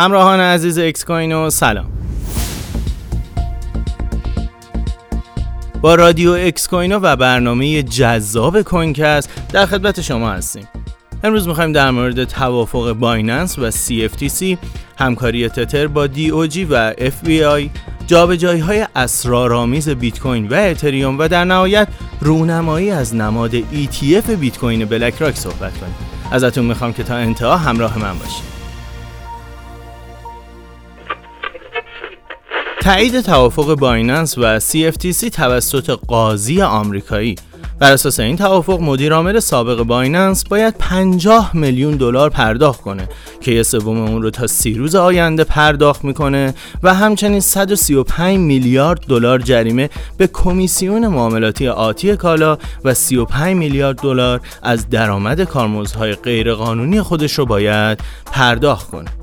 همراهان عزیز اکس کوینو سلام. با رادیو اکس کوینو و برنامه جذاب کوینکست در خدمت شما هستیم. امروز می‌خوایم در مورد توافق بایننس و CFTC همکاری تتر با DOJ و FBI جابجایی های اسرارآمیز بیت کوین و اتریوم و در نهایت رونمایی از نماد ETF بیت کوین بلک راک صحبت کنیم. ازتون می‌خوام که تا انتها همراه من باشید. تایید توافق بایننس و CFTC توسط قاضی آمریکایی. بر اساس این توافق مدیر عامل سابق بایننس باید 50 میلیون دلار پرداخت کنه که یه سوم اون رو تا سی روز آینده پرداخت می‌کنه و همچنین 135 میلیارد دلار جریمه به کمیسیون معاملاتی آتی کالا و 35 میلیارد دلار از درآمد کارمزدهای غیرقانونی خودش رو باید پرداخت کنه.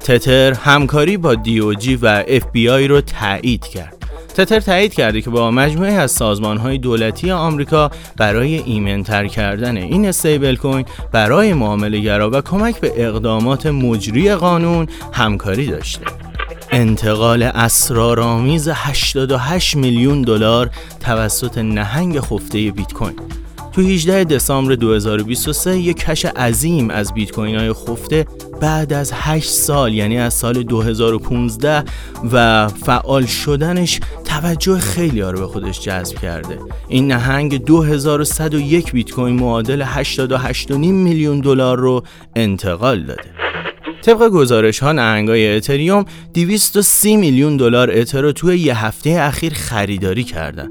تتر همکاری با DOJ و اف بی آی رو تایید کرد. تتر تایید کرده که با مجموعه از سازمان های دولتی آمریکا برای ایمن‌تر کردن این stablecoin برای معامله گرا و کمک به اقدامات مجری قانون همکاری داشته. انتقال اسرارآمیز 88 میلیون دلار توسط نهنگ خفته بیت کوین تو 18 دسامبر 2023 یک کش عظیم از بیت کوین های خفته بعد از 8 سال یعنی از سال 2015 و فعال شدنش توجه خیلی رو به خودش جذب کرده. این نهنگ 2101 بیت کوین معادل 88.5 میلیون دلار رو انتقال داده. طبق گزارش ها نهنگای اتریوم 230 میلیون دلار اتر رو توی یه هفته اخیر خریداری کردن.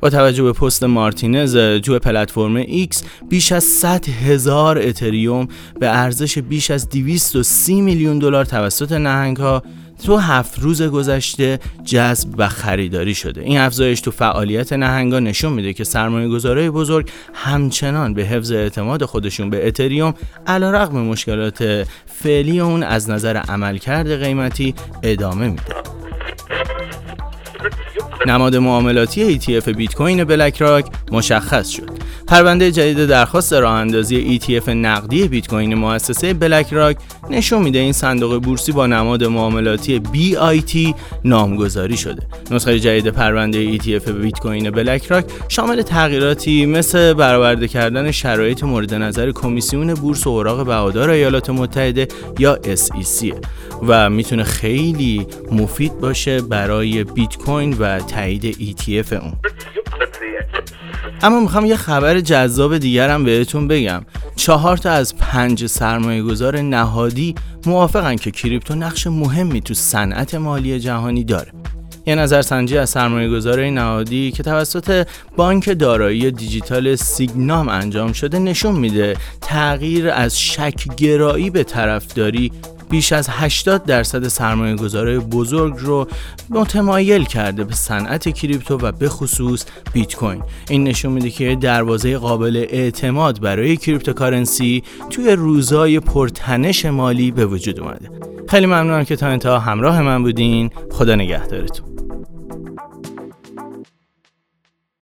با توجه به پست مارتینز توی پلتفرم X بیش از 100 هزار اتریوم به ارزش بیش از 230 میلیون دلار توسط نهنگ ها تو هفت روز گذشته جذب و خریداری شده. این افزایش تو فعالیت نهنگا نشون میده که سرمایه گذاره بزرگ همچنان به حفظ اعتماد خودشون به اتریوم علا رقم مشکلات فعلی اون از نظر عملکرد قیمتی ادامه میده. نماد معاملاتی ETF بیت کوین بلک راک مشخص شد. پرونده جدید درخواست راه اندازی ETF نقدی بیت کوین مؤسسه بلک راک نشون میده این صندوق بورسی با نماد معاملاتی BIT نامگذاری شده. نسخه جدید پرونده ETF بیت کوین بلک راک شامل تغییراتی مثل برآورده کردن شرایط مورد نظر کمیسیون بورس و اوراق بهادار ایالات متحده یا SEC و می‌تونه خیلی مفید باشه برای بیت کوین و تایید ETF اون. اما می‌خوام یه خبر جذاب دیگرم بهتون بگم. چهار تا از پنج سرمایه گذار نهادی موافقن که کریپتو نقش مهمی تو صنعت مالی جهانی داره. یه نظرسنجی از سرمایه گذاره نهادی که توسط بانک دارایی دیجیتال سیگنام انجام شده نشون میده تغییر از شک گرایی به طرفداری بیش از 80 درصد سرمایه گذارای بزرگ رو متمایل کرده به صنعت crypto و به خصوص بیت کوین. این نشون میده که دروازه قابل اعتماد برای cryptocurrency توی روزای پرتنش مالی به وجود اومده. خیلی ممنونم که تا انتها همراه من بودین. خدا نگهدارتون.